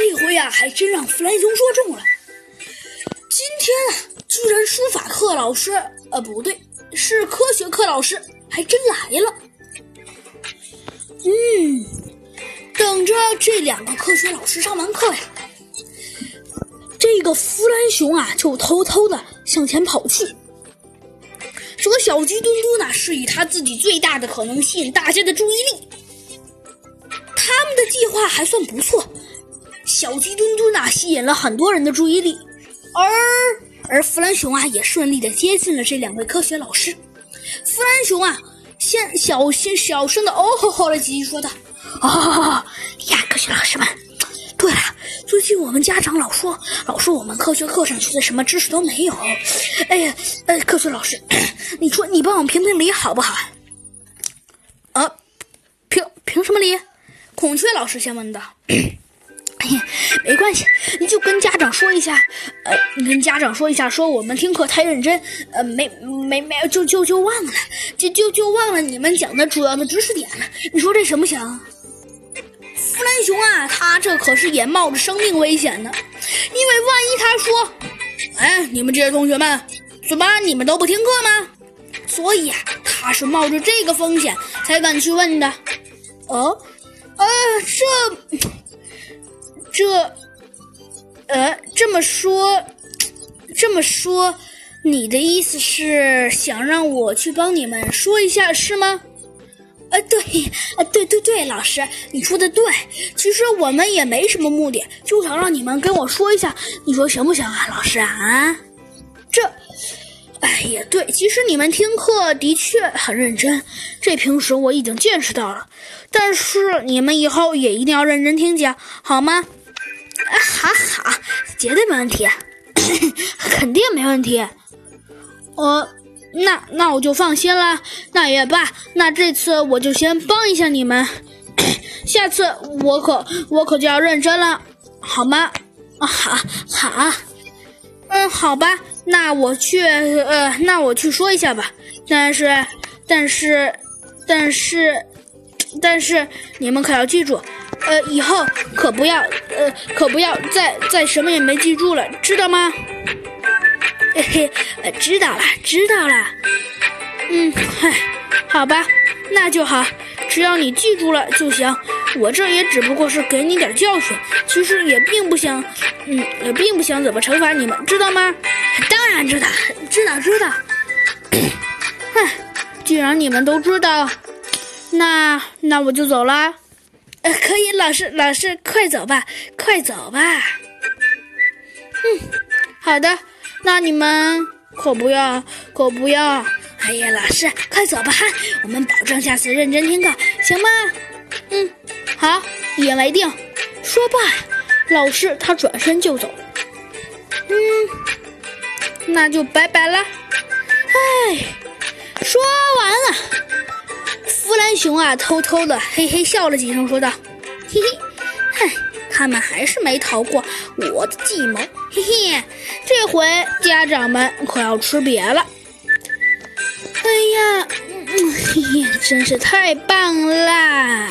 这回呀，还真让弗兰熊说中了。今天啊，居然书法课老师，呃，不对，是科学课老师，还真来了。嗯，等着这两个科学老师上完课呀，这个弗兰熊啊，就偷偷的向前跑去。这个小鸡墩墩呢，是以他自己最大的可能吸引大家的注意力。他们的计划还算不错，小鸡墩墩呐吸引了很多人的注意力，而而弗兰熊啊也顺利的接近了这两位科学老师。弗兰熊啊，先小心小声的哦吼吼了几句，说道：“哦呀，科学老师们，对了，最近我们家长老说，老说我们科学课上学的什么知识都没有。哎呀，呃，科学老师，你说你帮我评评理好不好？啊，评凭什么理？”孔雀老师先问道：“没关系，你就跟家长说一下，呃，你跟家长说一下，说我们听课太认真，呃，没没没，就就就忘了，就就就忘了你们讲的主要的知识点了。你说这行不行？”弗兰熊啊，他这可是也冒着生命危险呢，因为万一他说：“哎，你们这些同学们，怎么你们都不听课吗？”所以啊，他是冒着这个风险才敢去问的。哦。呃，这，这，呃，这么说，这么说，你的意思是想让我去帮你们说一下，是吗？呃，对，呃，对对对，老师，你说的对。其实我们也没什么目的，就想让你们跟我说一下，你说行不行啊，老师啊？这。哎呀，对，其实你们听课的确很认真，这平时我已经见识到了。但是你们以后也一定要认真听讲，好吗？啊，好好，绝对没问题，肯定没问题。呃，那那我就放心了。那也罢，那这次我就先帮一下你们，下次我可我可就要认真了，好吗？啊，好，好，嗯，好吧。那我去，呃，那我去说一下吧。但是，但是，但是，但是，你们可要记住，呃，以后可不要，呃，可不要再再什么也没记住了，知道吗？嘿 嘿，知道了，知道了。嗯，嗨，好吧，那就好，只要你记住了就行。我这也只不过是给你点教训，其实也并不想，嗯，也并不想怎么惩罚你们，知道吗？当然知道，知道知道。唉，既然你们都知道，那那我就走了。呃，可以，老师，老师，快走吧，快走吧。嗯，好的，那你们可不要，可不要。哎呀，老师，快走吧，我们保证下次认真听课，行吗？嗯。好，一言为定。说罢，老师他转身就走。嗯，那就拜拜了。哎，说完了，熊啊，偷偷的嘿嘿笑了几声，说道：“嘿嘿，嗨，他们还是没逃过我的计谋。嘿嘿，这回家长们可要吃瘪了。哎呀，嗯嗯嘿嘿，真是太棒啦！”